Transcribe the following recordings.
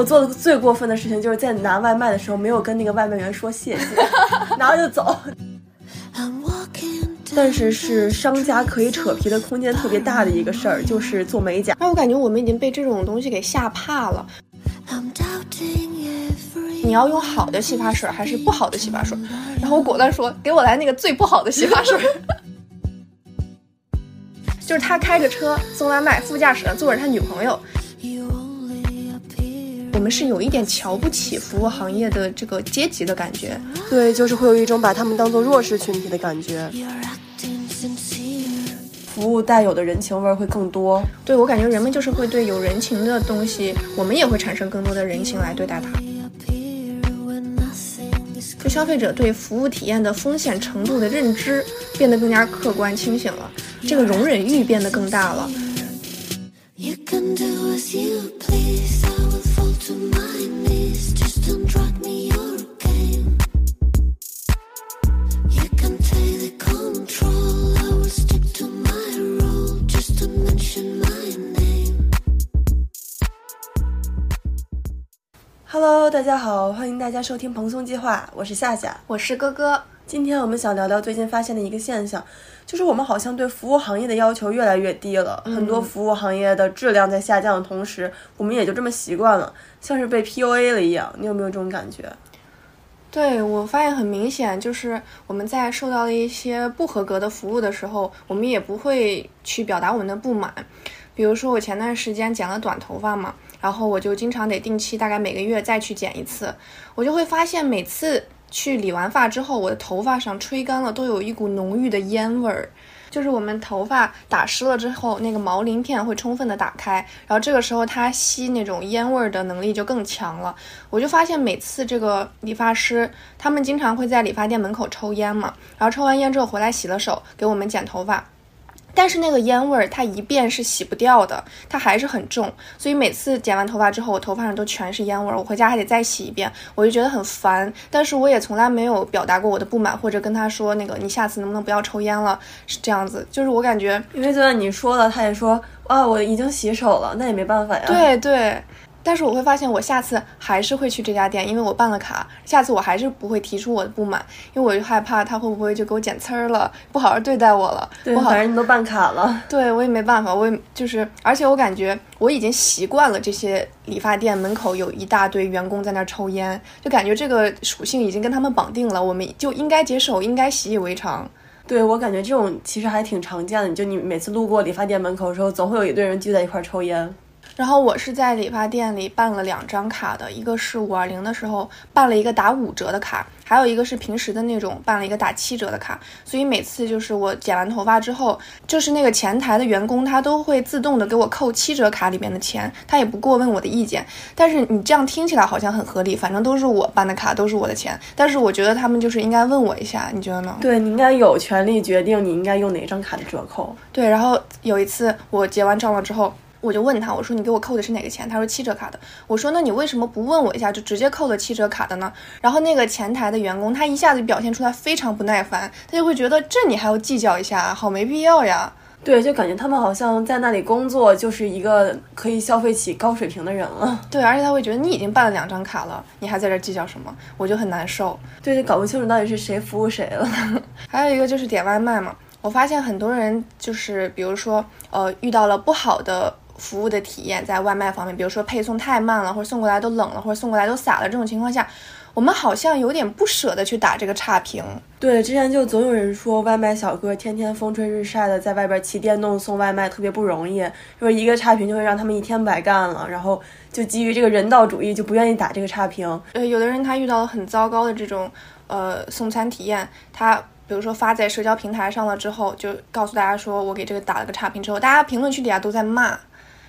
我做的最过分的事情就是在拿外卖的时候没有跟那个外卖员说谢谢，拿了就走。但是是商家可以扯皮的空间特别大的一个事儿，就是做美甲。那我感觉我们已经被这种东西给吓怕了。你要用好的洗发水还是不好的洗发水？然后我果断说，给我来那个最不好的洗发水。就是他开着车送外卖，副驾驶上坐着他女朋友。我们是有一点瞧不起服务行业的这个阶级的感觉，对，就是会有一种把他们当做弱势群体的感觉。服务带有的人情味会更多。对我感觉人们就是会对有人情的东西，我们也会产生更多的人情来对待它。就消费者对服务体验的风险程度的认知变得更加客观清醒了，这个容忍欲变得更大了。Hello，大家好，欢迎大家收听蓬松计划，我是夏夏，我是哥哥。今天我们想聊聊最近发现的一个现象，就是我们好像对服务行业的要求越来越低了，很多服务行业的质量在下降的同时，我们也就这么习惯了，像是被 PUA 了一样。你有没有这种感觉？对我发现很明显，就是我们在受到了一些不合格的服务的时候，我们也不会去表达我们的不满。比如说我前段时间剪了短头发嘛。然后我就经常得定期，大概每个月再去剪一次，我就会发现每次去理完发之后，我的头发上吹干了都有一股浓郁的烟味儿，就是我们头发打湿了之后，那个毛鳞片会充分的打开，然后这个时候它吸那种烟味的能力就更强了。我就发现每次这个理发师他们经常会在理发店门口抽烟嘛，然后抽完烟之后回来洗了手给我们剪头发。但是那个烟味儿，它一遍是洗不掉的，它还是很重，所以每次剪完头发之后，我头发上都全是烟味儿，我回家还得再洗一遍，我就觉得很烦。但是我也从来没有表达过我的不满，或者跟他说那个你下次能不能不要抽烟了，是这样子。就是我感觉，因为就算你说了，他也说啊，我已经洗手了，那也没办法呀。对对。但是我会发现，我下次还是会去这家店，因为我办了卡。下次我还是不会提出我的不满，因为我就害怕他会不会就给我剪刺儿了，不好好对待我了。对，反正你都办卡了。对，我也没办法，我也就是，而且我感觉我已经习惯了这些理发店门口有一大堆员工在那儿抽烟，就感觉这个属性已经跟他们绑定了，我们就应该接受，应该习以为常。对我感觉这种其实还挺常见的，就你每次路过理发店门口的时候，总会有一堆人聚在一块儿抽烟。然后我是在理发店里办了两张卡的，一个是五二零的时候办了一个打五折的卡，还有一个是平时的那种办了一个打七折的卡。所以每次就是我剪完头发之后，就是那个前台的员工他都会自动的给我扣七折卡里面的钱，他也不过问我的意见。但是你这样听起来好像很合理，反正都是我办的卡，都是我的钱。但是我觉得他们就是应该问我一下，你觉得呢？对你应该有权利决定你应该用哪张卡的折扣。对，然后有一次我结完账了之后。我就问他，我说你给我扣的是哪个钱？他说七折卡的。我说那你为什么不问我一下就直接扣了七折卡的呢？然后那个前台的员工他一下子表现出来非常不耐烦，他就会觉得这你还要计较一下，好没必要呀。对，就感觉他们好像在那里工作就是一个可以消费起高水平的人了。对，而且他会觉得你已经办了两张卡了，你还在这计较什么？我就很难受。对，就搞不清楚到底是谁服务谁了。还有一个就是点外卖嘛，我发现很多人就是比如说呃遇到了不好的。服务的体验在外卖方面，比如说配送太慢了，或者送过来都冷了，或者送过来都洒了，这种情况下，我们好像有点不舍得去打这个差评。对，之前就总有人说外卖小哥天天风吹日晒的在外边骑电动送外卖特别不容易，说一个差评就会让他们一天白干了，然后就基于这个人道主义就不愿意打这个差评。呃，有的人他遇到了很糟糕的这种呃送餐体验，他比如说发在社交平台上了之后，就告诉大家说我给这个打了个差评之后，大家评论区底下都在骂。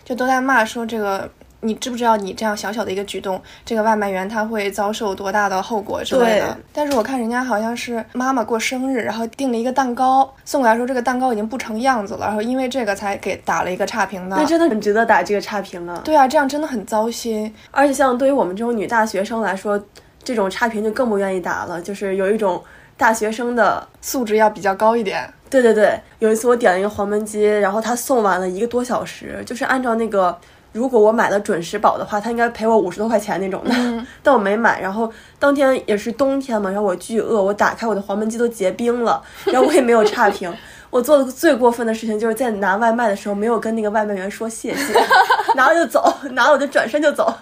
就都在骂说这个，你知不知道你这样小小的一个举动，这个外卖员他会遭受多大的后果之类的。但是我看人家好像是妈妈过生日，然后订了一个蛋糕送过来，说这个蛋糕已经不成样子了，然后因为这个才给打了一个差评的。那真的很值得打这个差评了。对啊，这样真的很糟心。而且像对于我们这种女大学生来说，这种差评就更不愿意打了，就是有一种大学生的素质要比较高一点。对对对，有一次我点了一个黄焖鸡，然后他送完了一个多小时，就是按照那个如果我买了准时保的话，他应该赔我五十多块钱那种的，但我没买。然后当天也是冬天嘛，然后我巨饿，我打开我的黄焖鸡都结冰了，然后我也没有差评。我做的最过分的事情就是在拿外卖的时候没有跟那个外卖员说谢谢，拿了就走，拿了我就转身就走，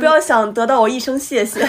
不要想得到我一声谢谢，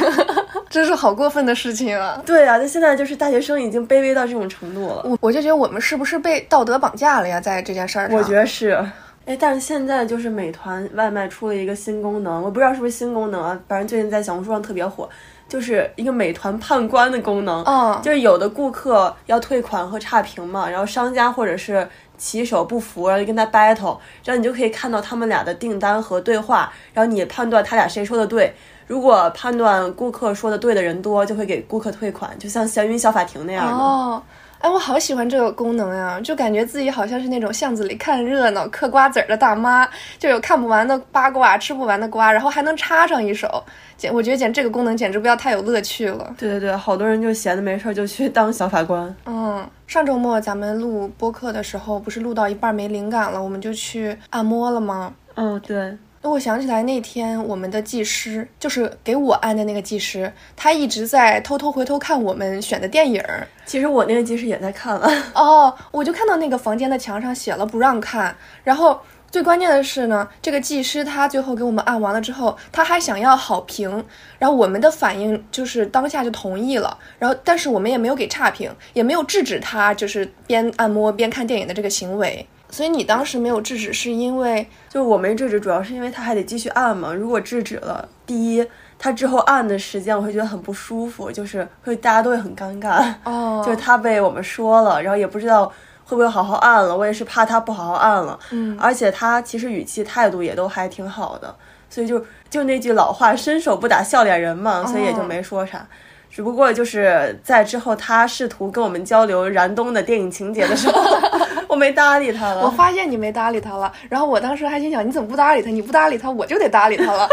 真是好过分的事情啊！对啊，那现在就是大学生已经卑微到这种程度了。我我就觉得我们是不是被道德绑架了呀？在这件事儿上，我觉得是。哎，但是现在就是美团外卖出了一个新功能，我不知道是不是新功能啊，反正最近在小红书上特别火，就是一个美团判官的功能。嗯，就是有的顾客要退款和差评嘛，然后商家或者是骑手不服，然后就跟他 battle，然后你就可以看到他们俩的订单和对话，然后你判断他俩谁说的对。如果判断顾客说的对的人多，就会给顾客退款，就像闲云小法庭那样的。哦。哎，我好喜欢这个功能呀，就感觉自己好像是那种巷子里看热闹、嗑瓜子儿的大妈，就有看不完的八卦、吃不完的瓜，然后还能插上一手，简我觉得简这个功能简直不要太有乐趣了。对对对，好多人就闲的没事儿就去当小法官。嗯，上周末咱们录播客的时候，不是录到一半没灵感了，我们就去按摩了吗？嗯，对。我想起来那天我们的技师，就是给我按的那个技师，他一直在偷偷回头看我们选的电影。其实我那个技师也在看了。哦，我就看到那个房间的墙上写了不让看。然后最关键的是呢，这个技师他最后给我们按完了之后，他还想要好评。然后我们的反应就是当下就同意了。然后但是我们也没有给差评，也没有制止他就是边按摩边看电影的这个行为。所以你当时没有制止，是因为就我没制止，主要是因为他还得继续按嘛。如果制止了，第一，他之后按的时间我会觉得很不舒服，就是会大家都会很尴尬。哦，就是他被我们说了，然后也不知道会不会好好按了。我也是怕他不好好按了。嗯，而且他其实语气态度也都还挺好的，所以就就那句老话，伸手不打笑脸人嘛，所以也就没说啥。只不过就是在之后，他试图跟我们交流燃冬的电影情节的时候，我没搭理他了。我发现你没搭理他了，然后我当时还心想，你怎么不搭理他？你不搭理他，我就得搭理他了。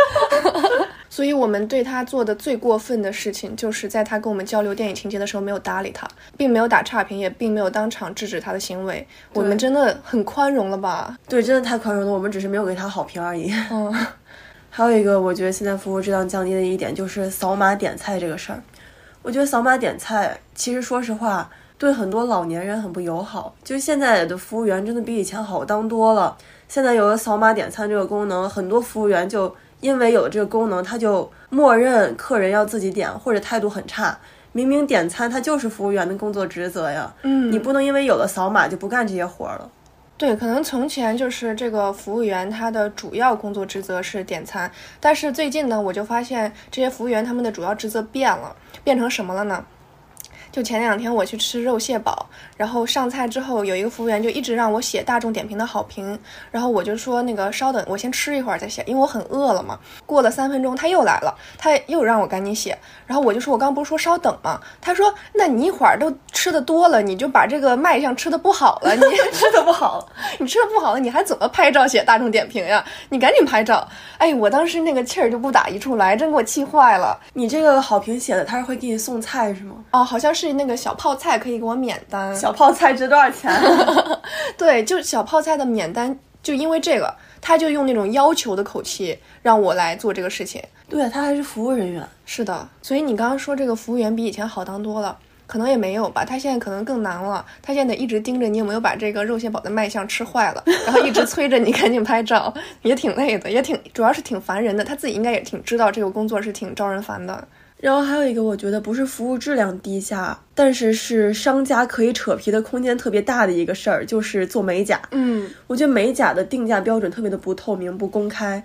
所以我们对他做的最过分的事情，就是在他跟我们交流电影情节的时候没有搭理他，并没有打差评，也并没有当场制止他的行为。我们真的很宽容了吧？对，真的太宽容了。我们只是没有给他好评而已。嗯。还有一个，我觉得现在服务质量降低的一点就是扫码点菜这个事儿。我觉得扫码点菜，其实说实话，对很多老年人很不友好。就现在的服务员真的比以前好当多了。现在有了扫码点餐这个功能，很多服务员就因为有了这个功能，他就默认客人要自己点，或者态度很差。明明点餐它就是服务员的工作职责呀，嗯，你不能因为有了扫码就不干这些活了。对，可能从前就是这个服务员他的主要工作职责是点餐，但是最近呢，我就发现这些服务员他们的主要职责变了。变成什么了呢？就前两天我去吃肉蟹堡，然后上菜之后，有一个服务员就一直让我写大众点评的好评，然后我就说那个稍等，我先吃一会儿再写，因为我很饿了嘛。过了三分钟，他又来了，他又让我赶紧写，然后我就说我刚不是说稍等吗？他说那你一会儿都吃的多了，你就把这个卖相吃的不好了，你 吃的不好，你吃的不好了，你还怎么拍照写大众点评呀？你赶紧拍照！哎，我当时那个气儿就不打一处来，真给我气坏了。你这个好评写的，他是会给你送菜是吗？哦，好像是。是那个小泡菜可以给我免单，小泡菜值多少钱？对，就小泡菜的免单，就因为这个，他就用那种要求的口气让我来做这个事情。对他还是服务人员，是的。所以你刚刚说这个服务员比以前好当多了，可能也没有吧？他现在可能更难了，他现在得一直盯着你有没有把这个肉蟹堡的卖相吃坏了，然后一直催着你赶紧拍照，也挺累的，也挺主要是挺烦人的。他自己应该也挺知道这个工作是挺招人烦的。然后还有一个，我觉得不是服务质量低下，但是是商家可以扯皮的空间特别大的一个事儿，就是做美甲。嗯，我觉得美甲的定价标准特别的不透明、不公开。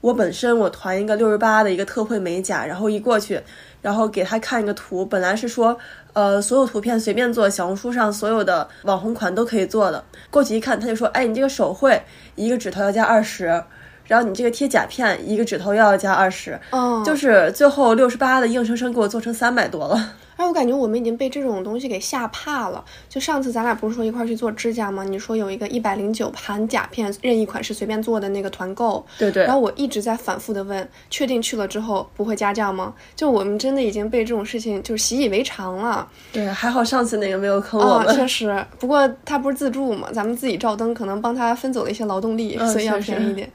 我本身我团一个六十八的一个特惠美甲，然后一过去，然后给他看一个图，本来是说，呃，所有图片随便做，小红书上所有的网红款都可以做的。过去一看，他就说，哎，你这个手绘一个指头要加二十。然后你这个贴甲片，一个指头又要加二十，嗯，就是最后六十八的硬生生给我做成三百多了。哎，我感觉我们已经被这种东西给吓怕了。就上次咱俩不是说一块去做指甲吗？你说有一个一百零九盘甲片，任意款式随便做的那个团购，对对。然后我一直在反复的问，确定去了之后不会加价吗？就我们真的已经被这种事情就是习以为常了。对，还好上次那个没有坑我们。确实，不过他不是自助嘛，咱们自己照灯，可能帮他分走了一些劳动力，所以要便宜点。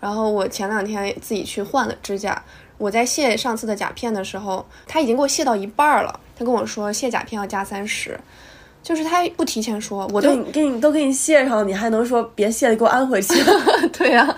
然后我前两天自己去换了指甲。我在卸上次的甲片的时候，他已经给我卸到一半儿了。他跟我说卸甲片要加三十，就是他不提前说，我都给你都给你卸上，你还能说别卸了，给我安回去？对呀。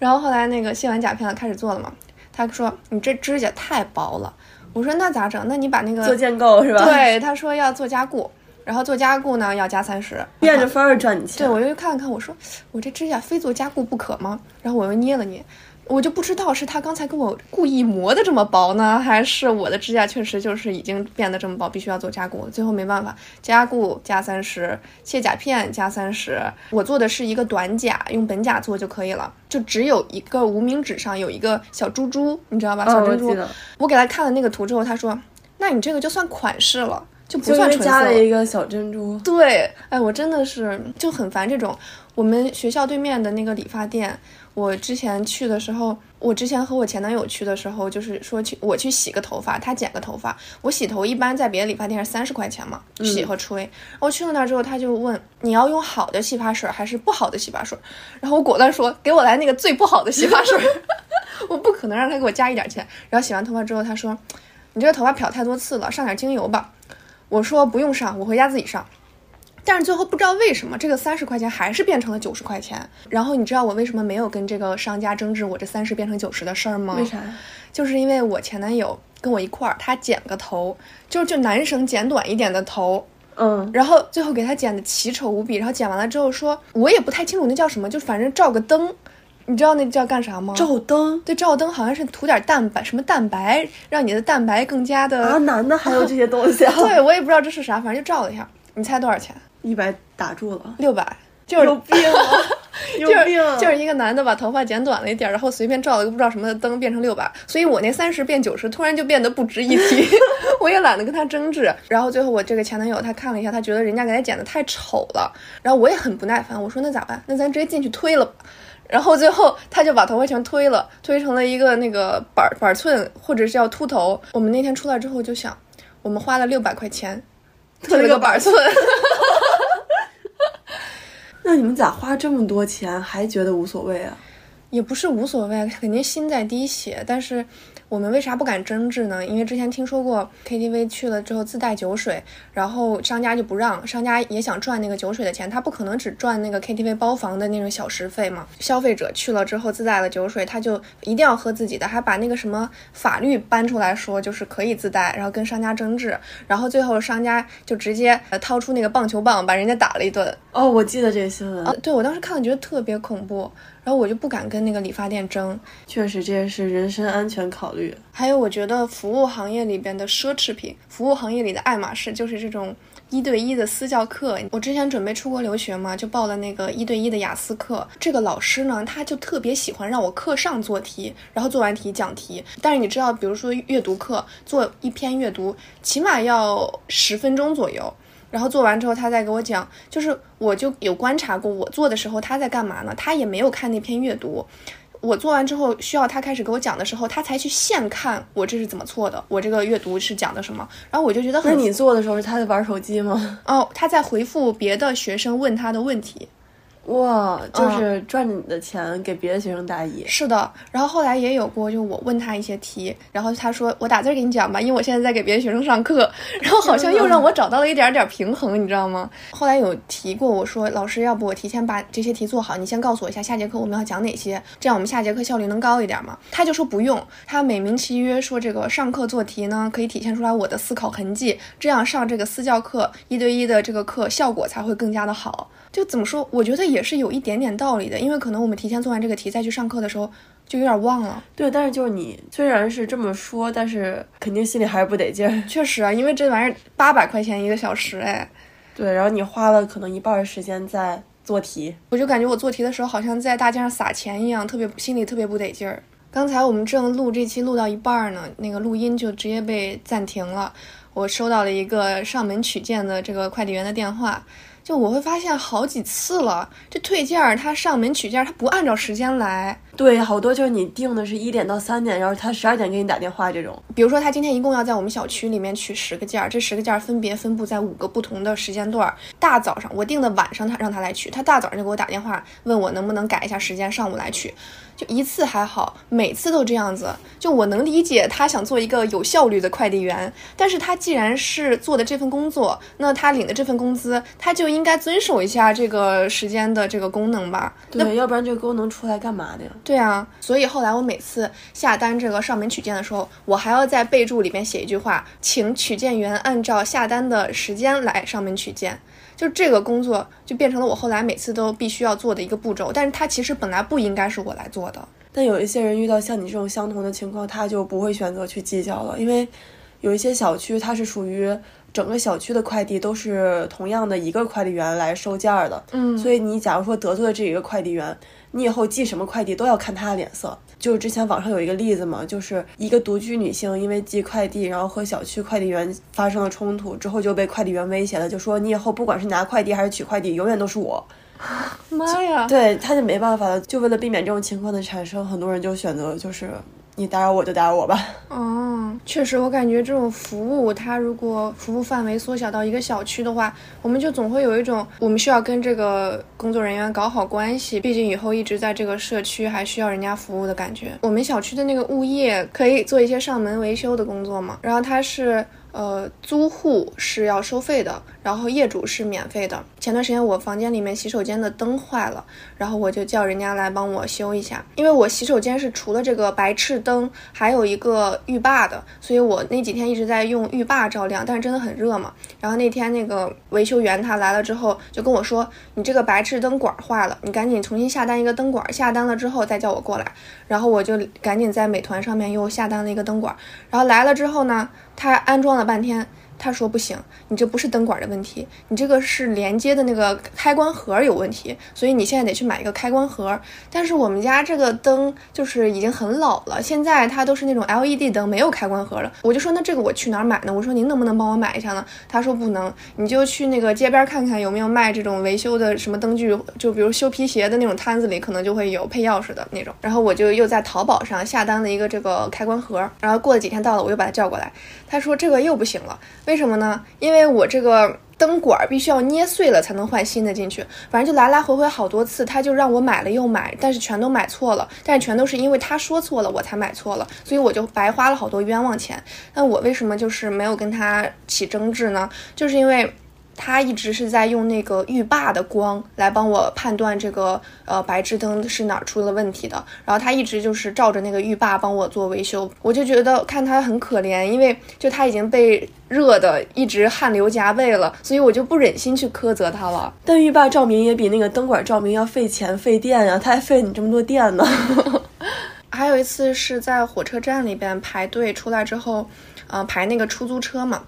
然后后来那个卸完甲片了，开始做了嘛。他说你这指甲太薄了。我说那咋整？那你把那个做建构是吧？对，他说要做加固，然后做加固呢要加三十，变着法儿赚你钱。对我又看了看，我说我这指甲非做加固不可吗？然后我又捏了捏。我就不知道是他刚才跟我故意磨的这么薄呢，还是我的指甲确实就是已经变得这么薄，必须要做加固。最后没办法，加固加三十，卸甲片加三十。我做的是一个短甲，用本甲做就可以了，就只有一个无名指上有一个小珠珠，你知道吧？小珍珠。我给他看了那个图之后，他说：“那你这个就算款式了，就不算纯色。”加了一个小珍珠。对，哎，我真的是就很烦这种。我们学校对面的那个理发店。我之前去的时候，我之前和我前男友去的时候，就是说去我去洗个头发，他剪个头发。我洗头一般在别的理发店是三十块钱嘛，洗和吹。我去了那之后，他就问你要用好的洗发水还是不好的洗发水，然后我果断说给我来那个最不好的洗发水，我不可能让他给我加一点钱。然后洗完头发之后，他说你这个头发漂太多次了，上点精油吧。我说不用上，我回家自己上。但是最后不知道为什么这个三十块钱还是变成了九十块钱。然后你知道我为什么没有跟这个商家争执我这三十变成九十的事儿吗？为啥？就是因为我前男友跟我一块儿，他剪个头，就就男生剪短一点的头，嗯，然后最后给他剪的奇丑无比。然后剪完了之后说，我也不太清楚那叫什么，就反正照个灯，你知道那叫干啥吗？照灯？对，照灯好像是涂点蛋白，什么蛋白，让你的蛋白更加的啊，男的还有这些东西？对，我也不知道这是啥，反正就照了一下。你猜多少钱？一百打住了，六百，就是有病，有病，就是一个男的把头发剪短了一点，然后随便照了个不知道什么的灯，变成六百，所以我那三十变九十，突然就变得不值一提，我也懒得跟他争执。然后最后我这个前男友他看了一下，他觉得人家给他剪的太丑了，然后我也很不耐烦，我说那咋办？那咱直接进去推了吧。然后最后他就把头发全推了，推成了一个那个板板寸，或者是叫秃头。我们那天出来之后就想，我们花了六百块钱推了个板寸。那你们咋花这么多钱还觉得无所谓啊？也不是无所谓，肯定心在滴血，但是。我们为啥不敢争执呢？因为之前听说过 KTV 去了之后自带酒水，然后商家就不让，商家也想赚那个酒水的钱，他不可能只赚那个 KTV 包房的那种小时费嘛。消费者去了之后自带了酒水，他就一定要喝自己的，还把那个什么法律搬出来说，就是可以自带，然后跟商家争执，然后最后商家就直接呃掏出那个棒球棒把人家打了一顿。哦，我记得这个新闻。啊，对我当时看了觉得特别恐怖。然后我就不敢跟那个理发店争，确实这也是人身安全考虑。还有，我觉得服务行业里边的奢侈品，服务行业里的爱马仕就是这种一对一的私教课。我之前准备出国留学嘛，就报了那个一对一的雅思课。这个老师呢，他就特别喜欢让我课上做题，然后做完题讲题。但是你知道，比如说阅读课做一篇阅读，起码要十分钟左右。然后做完之后，他再给我讲，就是我就有观察过，我做的时候他在干嘛呢？他也没有看那篇阅读。我做完之后，需要他开始给我讲的时候，他才去现看我这是怎么错的，我这个阅读是讲的什么。然后我就觉得，那你做的时候是他在玩手机吗？哦，他在回复别的学生问他的问题。哇，就是赚着你的钱给别的学生答疑。是的，然后后来也有过，就我问他一些题，然后他说我打字给你讲吧，因为我现在在给别的学生上课，然后好像又让我找到了一点点平衡，你知道吗？后来有提过，我说老师，要不我提前把这些题做好，你先告诉我一下下节课我们要讲哪些，这样我们下节课效率能高一点嘛？他就说不用，他美名其曰说这个上课做题呢，可以体现出来我的思考痕迹，这样上这个私教课一对一的这个课效果才会更加的好。就怎么说？我觉得也是有一点点道理的，因为可能我们提前做完这个题再去上课的时候，就有点忘了。对，但是就是你虽然是这么说，但是肯定心里还是不得劲儿。确实啊，因为这玩意儿八百块钱一个小时，哎。对，然后你花了可能一半的时间在做题，我就感觉我做题的时候好像在大街上撒钱一样，特别心里特别不得劲儿。刚才我们正录这期录到一半呢，那个录音就直接被暂停了。我收到了一个上门取件的这个快递员的电话。就我会发现好几次了，这退件儿他上门取件儿，他不按照时间来。对，好多就是你定的是一点到三点，然后他十二点给你打电话这种。比如说他今天一共要在我们小区里面取十个件儿，这十个件儿分别分布在五个不同的时间段。大早上我定的晚上他让他来取，他大早上就给我打电话问我能不能改一下时间，上午来取。就一次还好，每次都这样子。就我能理解他想做一个有效率的快递员，但是他既然是做的这份工作，那他领的这份工资，他就应该遵守一下这个时间的这个功能吧？对，要不然这个功能出来干嘛的呀？对啊，所以后来我每次下单这个上门取件的时候，我还要在备注里面写一句话，请取件员按照下单的时间来上门取件。就这个工作就变成了我后来每次都必须要做的一个步骤，但是它其实本来不应该是我来做的。但有一些人遇到像你这种相同的情况，他就不会选择去计较了，因为有一些小区它是属于整个小区的快递都是同样的一个快递员来收件的，嗯，所以你假如说得罪了这一个快递员，你以后寄什么快递都要看他的脸色。就是之前网上有一个例子嘛，就是一个独居女性因为寄快递，然后和小区快递员发生了冲突，之后就被快递员威胁了，就说你以后不管是拿快递还是取快递，永远都是我。妈呀！对，他就没办法了，就为了避免这种情况的产生，很多人就选择就是你打扰我就打扰我吧。哦，确实，我感觉这种服务，它如果服务范围缩小到一个小区的话，我们就总会有一种我们需要跟这个工作人员搞好关系，毕竟以后一直在这个社区还需要人家服务的感觉。我们小区的那个物业可以做一些上门维修的工作嘛，然后他是。呃，租户是要收费的，然后业主是免费的。前段时间我房间里面洗手间的灯坏了，然后我就叫人家来帮我修一下。因为我洗手间是除了这个白炽灯，还有一个浴霸的，所以我那几天一直在用浴霸照亮，但是真的很热嘛。然后那天那个维修员他来了之后，就跟我说：“你这个白炽灯管坏了，你赶紧重新下单一个灯管，下单了之后再叫我过来。”然后我就赶紧在美团上面又下单了一个灯管，然后来了之后呢。他安装了半天，他说不行，你这不是灯管的问题，你这个是连接的那个开关盒有问题，所以你现在得去买一个开关盒。但是我们家这个灯就是已经很老了，现在它都是那种 LED 灯，没有开关盒了。我就说那这个我去哪儿买呢？我说您能不能帮我买一下呢？他说不能，你就去那个街边看看有没有卖这种维修的什么灯具，就比如修皮鞋的那种摊子里可能就会有配钥匙的那种。然后我就又在淘宝上下单了一个这个开关盒，然后过了几天到了，我又把他叫过来。他说这个又不行了，为什么呢？因为我这个灯管必须要捏碎了才能换新的进去，反正就来来回回好多次，他就让我买了又买，但是全都买错了，但是全都是因为他说错了我才买错了，所以我就白花了好多冤枉钱。那我为什么就是没有跟他起争执呢？就是因为。他一直是在用那个浴霸的光来帮我判断这个呃白炽灯是哪儿出了问题的，然后他一直就是照着那个浴霸帮我做维修，我就觉得看他很可怜，因为就他已经被热的一直汗流浃背了，所以我就不忍心去苛责他了。但浴霸照明也比那个灯管照明要费钱费电呀，他还费你这么多电呢。还有一次是在火车站里边排队出来之后，呃排那个出租车嘛，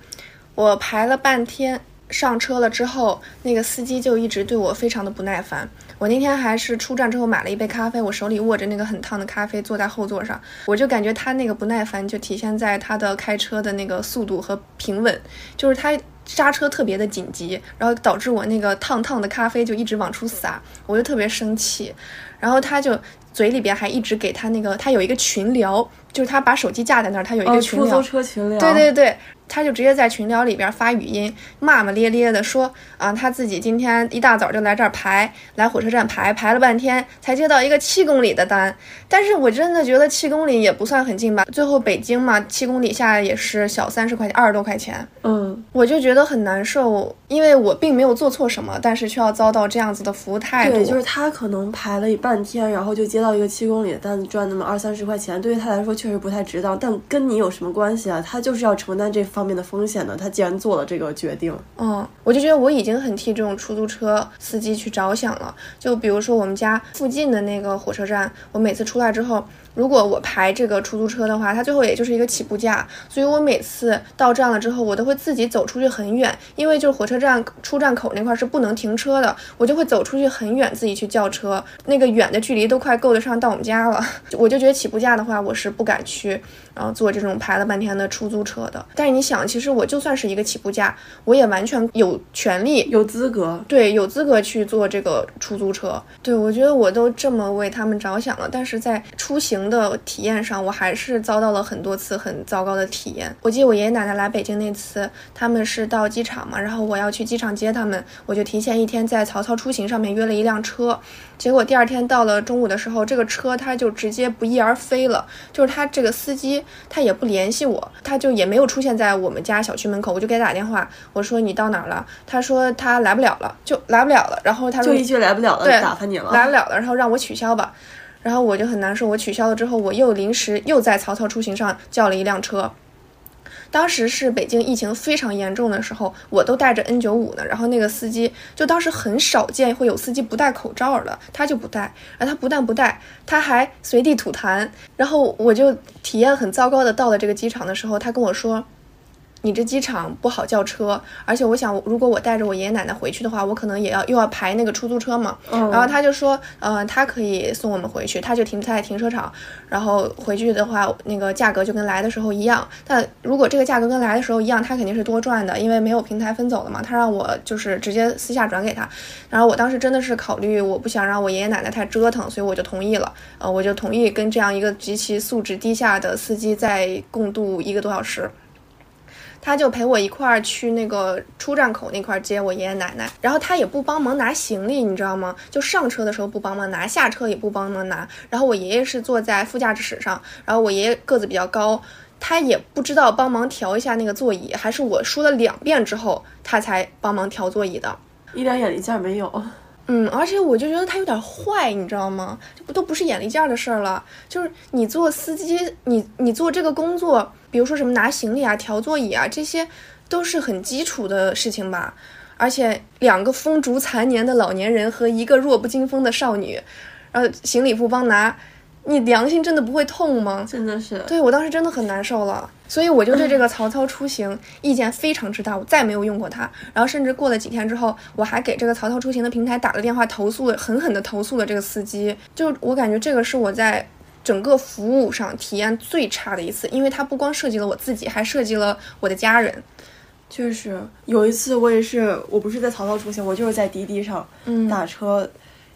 我排了半天。上车了之后，那个司机就一直对我非常的不耐烦。我那天还是出站之后买了一杯咖啡，我手里握着那个很烫的咖啡，坐在后座上，我就感觉他那个不耐烦就体现在他的开车的那个速度和平稳，就是他刹车特别的紧急，然后导致我那个烫烫的咖啡就一直往出洒，我就特别生气。然后他就嘴里边还一直给他那个，他有一个群聊，就是他把手机架在那儿，他有一个群聊，出租车群聊，对对对。他就直接在群聊里边发语音，骂骂咧咧的说啊，他自己今天一大早就来这儿排，来火车站排，排了半天才接到一个七公里的单。但是我真的觉得七公里也不算很近吧，最后北京嘛，七公里下来也是小三十块钱，二十多块钱。嗯，我就觉得很难受，因为我并没有做错什么，但是却要遭到这样子的服务态度。对，就是他可能排了半天，然后就接到一个七公里的单子，赚那么二三十块钱，对于他来说确实不太值当。但跟你有什么关系啊？他就是要承担这。方面的风险呢？他既然做了这个决定，嗯，我就觉得我已经很替这种出租车司机去着想了。就比如说我们家附近的那个火车站，我每次出来之后。如果我排这个出租车的话，它最后也就是一个起步价，所以我每次到站了之后，我都会自己走出去很远，因为就是火车站出站口那块是不能停车的，我就会走出去很远，自己去叫车，那个远的距离都快够得上到我们家了。我就觉得起步价的话，我是不敢去，然后坐这种排了半天的出租车的。但是你想，其实我就算是一个起步价，我也完全有权利、有资格，对，有资格去坐这个出租车。对我觉得我都这么为他们着想了，但是在出行的体验上，我还是遭到了很多次很糟糕的体验。我记得我爷爷奶奶来北京那次，他们是到机场嘛，然后我要去机场接他们，我就提前一天在曹操出行上面约了一辆车，结果第二天到了中午的时候，这个车他就直接不翼而飞了，就是他这个司机他也不联系我，他就也没有出现在我们家小区门口，我就给他打电话，我说你到哪儿了？他说他来不了了，就来不了了。然后他说就一句来不了了，对打发你了。来不了了，然后让我取消吧，然后我就很难受。我取消了之后，我又临时又在曹操出行上叫了一辆车。当时是北京疫情非常严重的时候，我都带着 N95 呢。然后那个司机就当时很少见会有司机不戴口罩的，他就不戴。然后他不但不戴，他还随地吐痰。然后我就体验很糟糕的到了这个机场的时候，他跟我说。你这机场不好叫车，而且我想，如果我带着我爷爷奶奶回去的话，我可能也要又要排那个出租车嘛。嗯然后他就说，呃，他可以送我们回去，他就停在停车场，然后回去的话，那个价格就跟来的时候一样。但如果这个价格跟来的时候一样，他肯定是多赚的，因为没有平台分走了嘛。他让我就是直接私下转给他，然后我当时真的是考虑，我不想让我爷爷奶奶太折腾，所以我就同意了。呃，我就同意跟这样一个极其素质低下的司机再共度一个多小时。他就陪我一块儿去那个出站口那块儿接我爷爷奶奶，然后他也不帮忙拿行李，你知道吗？就上车的时候不帮忙拿，下车也不帮忙拿。然后我爷爷是坐在副驾驶上，然后我爷爷个子比较高，他也不知道帮忙调一下那个座椅，还是我说了两遍之后他才帮忙调座椅的。一点眼力劲儿没有。嗯，而且我就觉得他有点坏，你知道吗？这不都不是眼力见儿的事儿了，就是你做司机，你你做这个工作，比如说什么拿行李啊、调座椅啊，这些都是很基础的事情吧。而且两个风烛残年的老年人和一个弱不禁风的少女，然后行李不帮拿，你良心真的不会痛吗？真的是，对我当时真的很难受了，所以我就对这个 曹操出行意见非常之大，我再没有用过它。然后甚至过了几天之后，我还给这个曹操出行的平台打了电话投诉了，狠狠的投诉了这个司机。就我感觉这个是我在整个服务上体验最差的一次，因为它不光涉及了我自己，还涉及了我的家人。确实有一次我也是，我不是在曹操出行，我就是在滴滴上嗯打车，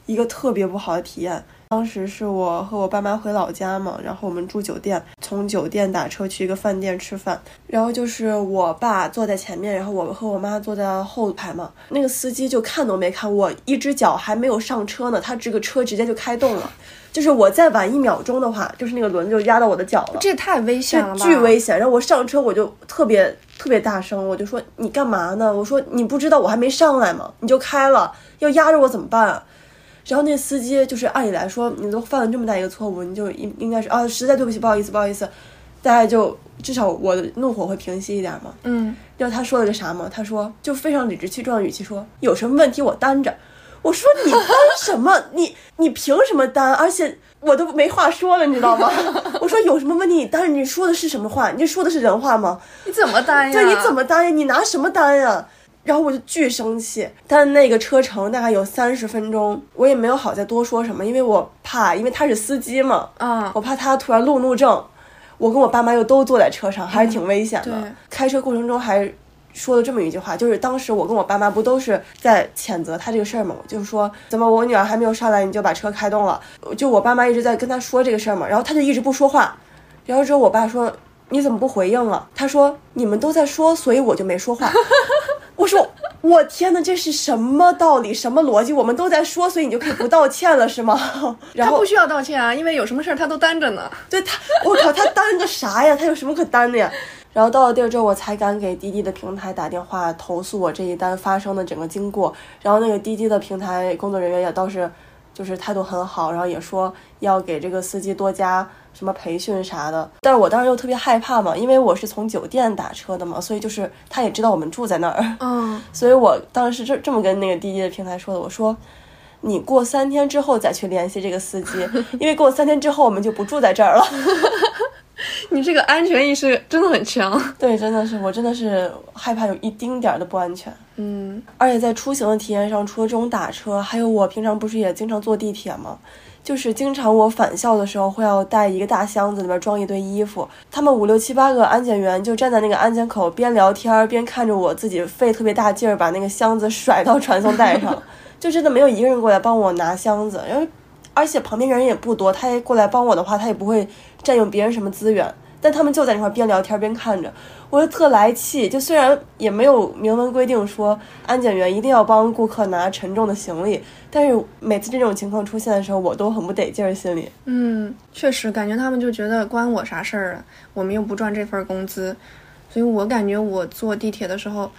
一个特别不好的体验。当时是我和我爸妈回老家嘛，然后我们住酒店，从酒店打车去一个饭店吃饭，然后就是我爸坐在前面，然后我和我妈坐在后排嘛。那个司机就看都没看我，一只脚还没有上车呢，他这个车直接就开动了，就是我再晚一秒钟的话，就是那个轮子就压到我的脚了。这也太危险了吧！巨危险。然后我上车我就特别特别大声，我就说你干嘛呢？我说你不知道我还没上来吗？你就开了，要压着我怎么办啊？然后那司机就是按理来说，你都犯了这么大一个错误，你就应应该是啊，实在对不起，不好意思，不好意思，大家就至少我的怒火会平息一点嘛。嗯，知道他说了个啥吗？他说就非常理直气壮的语气说，有什么问题我担着。我说你担什么？你你凭什么担？而且我都没话说了，你知道吗？我说有什么问题你担着？你说的是什么话？你说的是人话吗？你怎么担呀？对，你怎么担呀？你拿什么担呀？然后我就巨生气，但那个车程大概有三十分钟，我也没有好再多说什么，因为我怕，因为他是司机嘛，啊？我怕他突然路怒症。我跟我爸妈又都坐在车上，还是挺危险的。嗯开车过程中还说了这么一句话，就是当时我跟我爸妈不都是在谴责他这个事儿嘛，我就是说怎么我女儿还没有上来你就把车开动了，就我爸妈一直在跟他说这个事儿嘛，然后他就一直不说话，然后之后我爸说你怎么不回应了？他说你们都在说，所以我就没说话。我说我天呐，这是什么道理？什么逻辑？我们都在说，所以你就可以不道歉了是吗？然后他不需要道歉啊，因为有什么事儿他都担着呢。对他，我靠，他担个啥呀？他有什么可担的呀？然后到了地儿之后，我才敢给滴滴的平台打电话投诉我这一单发生的整个经过。然后那个滴滴的平台工作人员也倒是，就是态度很好，然后也说要给这个司机多加什么培训啥的。但是我当时又特别害怕嘛，因为我是从酒店打车的嘛，所以就是他也知道我们住在那儿，嗯，所以我当时这这么跟那个滴滴的平台说的，我说。你过三天之后再去联系这个司机，因为过三天之后我们就不住在这儿了。你这个安全意识真的很强。对，真的是我真的是害怕有一丁点儿的不安全。嗯而且在出行的体验上，除了这种打车，还有我平常不是也经常坐地铁吗？就是经常我返校的时候会要带一个大箱子，里面装一堆衣服。他们五六七八个安检员就站在那个安检口，边聊天边看着我自己费特别大劲儿把那个箱子甩到传送带上，就真的没有一个人过来帮我拿箱子。然后，而且旁边人也不多，他也过来帮我的话，他也不会占用别人什么资源。但他们就在那块边聊天边看着，我就特来气。就虽然也没有明文规定说安检员一定要帮顾客拿沉重的行李，但是每次这种情况出现的时候，我都很不得劲儿，心里。嗯，确实感觉他们就觉得关我啥事儿啊？我们又不赚这份工资，所以我感觉我坐地铁的时候。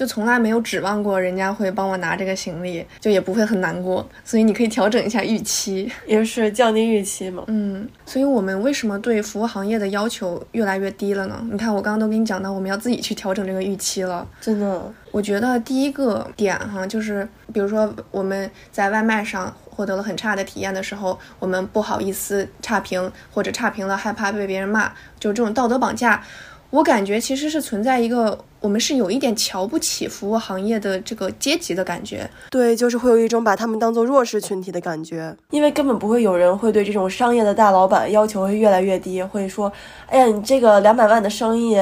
就从来没有指望过人家会帮我拿这个行李，就也不会很难过。所以你可以调整一下预期，也是降低预期嘛。嗯，所以我们为什么对服务行业的要求越来越低了呢？你看，我刚刚都跟你讲到，我们要自己去调整这个预期了。真的，我觉得第一个点哈，就是比如说我们在外卖上获得了很差的体验的时候，我们不好意思差评，或者差评了害怕被别人骂，就这种道德绑架。我感觉其实是存在一个，我们是有一点瞧不起服务行业的这个阶级的感觉。对，就是会有一种把他们当做弱势群体的感觉，因为根本不会有人会对这种商业的大老板要求会越来越低，会说，哎呀，你这个两百万的生意。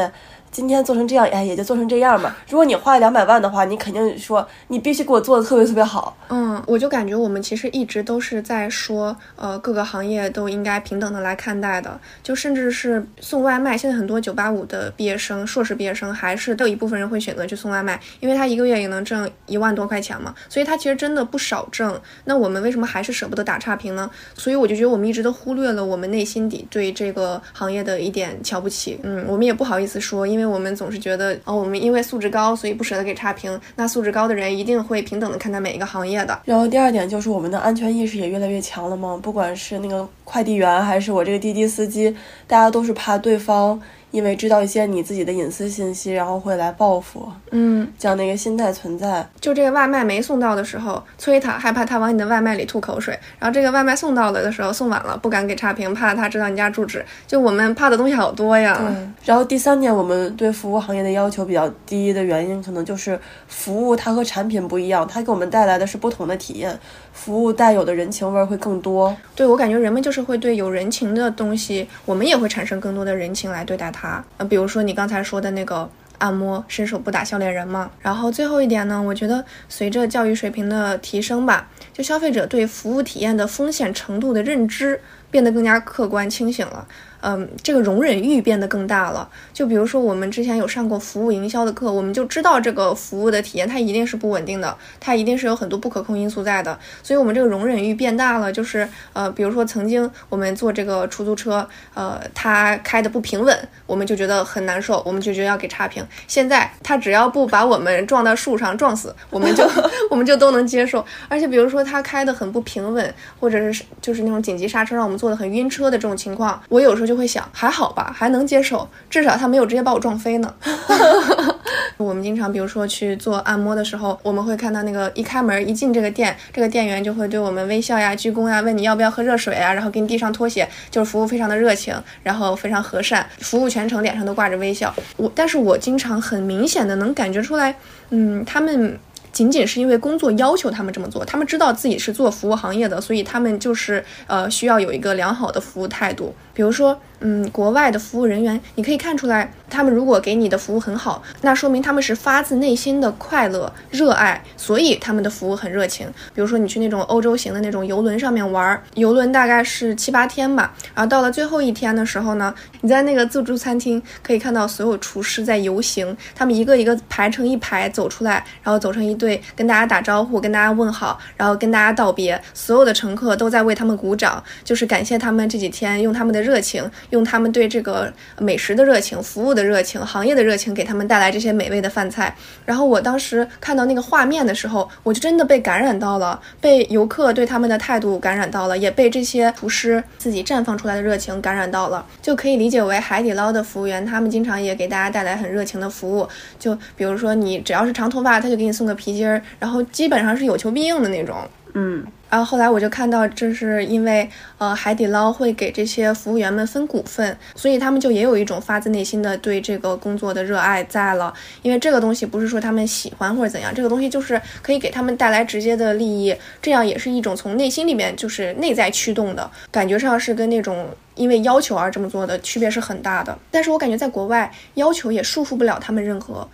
今天做成这样，哎，也就做成这样吧。如果你花了两百万的话，你肯定说你必须给我做的特别特别好。嗯，我就感觉我们其实一直都是在说，呃，各个行业都应该平等的来看待的。就甚至是送外卖，现在很多九八五的毕业生、硕士毕业生，还是都有一部分人会选择去送外卖，因为他一个月也能挣一万多块钱嘛，所以他其实真的不少挣。那我们为什么还是舍不得打差评呢？所以我就觉得我们一直都忽略了我们内心底对这个行业的一点瞧不起。嗯，我们也不好意思说，因。因为我们总是觉得，哦，我们因为素质高，所以不舍得给差评。那素质高的人一定会平等的看待每一个行业的。然后第二点就是我们的安全意识也越来越强了嘛，不管是那个快递员还是我这个滴滴司机，大家都是怕对方。因为知道一些你自己的隐私信息，然后会来报复，嗯，这样的一个心态存在。就这个外卖没送到的时候，催他，害怕他往你的外卖里吐口水；然后这个外卖送到了的时候，送晚了，不敢给差评，怕他知道你家住址。就我们怕的东西好多呀。对。然后第三点，我们对服务行业的要求比较低的原因，可能就是服务它和产品不一样，它给我们带来的是不同的体验。服务带有的人情味会更多。对我感觉人们就是会对有人情的东西，我们也会产生更多的人情来对待它。呃，比如说你刚才说的那个按摩，伸手不打笑脸人嘛。然后最后一点呢，我觉得随着教育水平的提升吧，就消费者对服务体验的风险程度的认知变得更加客观清醒了。嗯，这个容忍欲变得更大了。就比如说，我们之前有上过服务营销的课，我们就知道这个服务的体验它一定是不稳定的，它一定是有很多不可控因素在的。所以，我们这个容忍欲变大了。就是呃，比如说曾经我们坐这个出租车，呃，它开的不平稳，我们就觉得很难受，我们就觉得要给差评。现在它只要不把我们撞到树上撞死，我们就 我们就都能接受。而且，比如说它开的很不平稳，或者是就是那种紧急刹车让我们坐的很晕车的这种情况，我有时候。就会想还好吧，还能接受，至少他没有直接把我撞飞呢。我们经常，比如说去做按摩的时候，我们会看到那个一开门一进这个店，这个店员就会对我们微笑呀、鞠躬呀，问你要不要喝热水啊，然后给你递上拖鞋，就是服务非常的热情，然后非常和善，服务全程脸上都挂着微笑。我，但是我经常很明显的能感觉出来，嗯，他们。仅仅是因为工作要求他们这么做，他们知道自己是做服务行业的，所以他们就是呃需要有一个良好的服务态度。比如说，嗯，国外的服务人员，你可以看出来，他们如果给你的服务很好，那说明他们是发自内心的快乐、热爱，所以他们的服务很热情。比如说，你去那种欧洲型的那种游轮上面玩，游轮大概是七八天吧，然后到了最后一天的时候呢，你在那个自助餐厅可以看到所有厨师在游行，他们一个一个排成一排走出来，然后走成一队，跟大家打招呼，跟大家问好，然后跟大家道别，所有的乘客都在为他们鼓掌，就是感谢他们这几天用他们的。热情，用他们对这个美食的热情、服务的热情、行业的热情，给他们带来这些美味的饭菜。然后我当时看到那个画面的时候，我就真的被感染到了，被游客对他们的态度感染到了，也被这些厨师自己绽放出来的热情感染到了。就可以理解为海底捞的服务员，他们经常也给大家带来很热情的服务。就比如说你只要是长头发，他就给你送个皮筋儿，然后基本上是有求必应的那种。嗯，然后后来我就看到，这是因为呃海底捞会给这些服务员们分股份，所以他们就也有一种发自内心的对这个工作的热爱在了。因为这个东西不是说他们喜欢或者怎样，这个东西就是可以给他们带来直接的利益，这样也是一种从内心里面就是内在驱动的感觉上是跟那种因为要求而这么做的区别是很大的。但是我感觉在国外要求也束缚不了他们任何，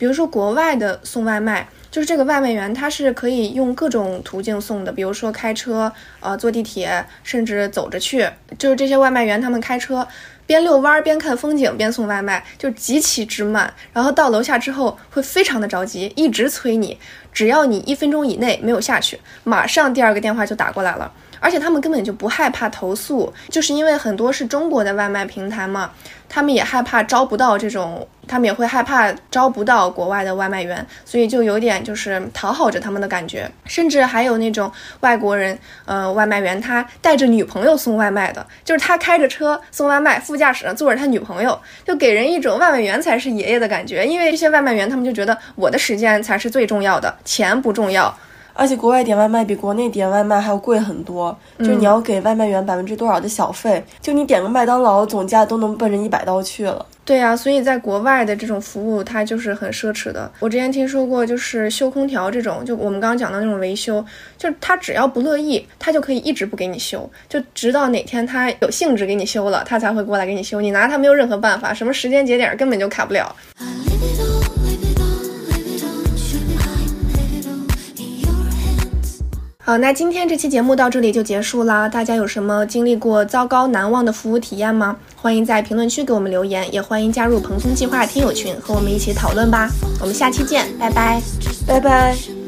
比如说国外的送外卖。就是这个外卖员，他是可以用各种途径送的，比如说开车，呃，坐地铁，甚至走着去。就是这些外卖员，他们开车边遛弯边看风景边送外卖，就极其之慢。然后到楼下之后会非常的着急，一直催你，只要你一分钟以内没有下去，马上第二个电话就打过来了。而且他们根本就不害怕投诉，就是因为很多是中国的外卖平台嘛，他们也害怕招不到这种，他们也会害怕招不到国外的外卖员，所以就有点就是讨好着他们的感觉。甚至还有那种外国人，呃，外卖员他带着女朋友送外卖的，就是他开着车送外卖，副驾驶上坐着他女朋友，就给人一种外卖员才是爷爷的感觉。因为这些外卖员他们就觉得我的时间才是最重要的，钱不重要。而且国外点外卖比国内点外卖还要贵很多，就是你要给外卖员百分之多少的小费，就你点个麦当劳，总价都能奔着一百刀去了。对呀，所以在国外的这种服务，它就是很奢侈的。我之前听说过，就是修空调这种，就我们刚刚讲的那种维修，就他只要不乐意，他就可以一直不给你修，就直到哪天他有兴致给你修了，他才会过来给你修。你拿他没有任何办法，什么时间节点根本就卡不了。好，那今天这期节目到这里就结束啦。大家有什么经历过糟糕难忘的服务体验吗？欢迎在评论区给我们留言，也欢迎加入蓬松计划听友群和我们一起讨论吧。我们下期见，拜拜，拜拜。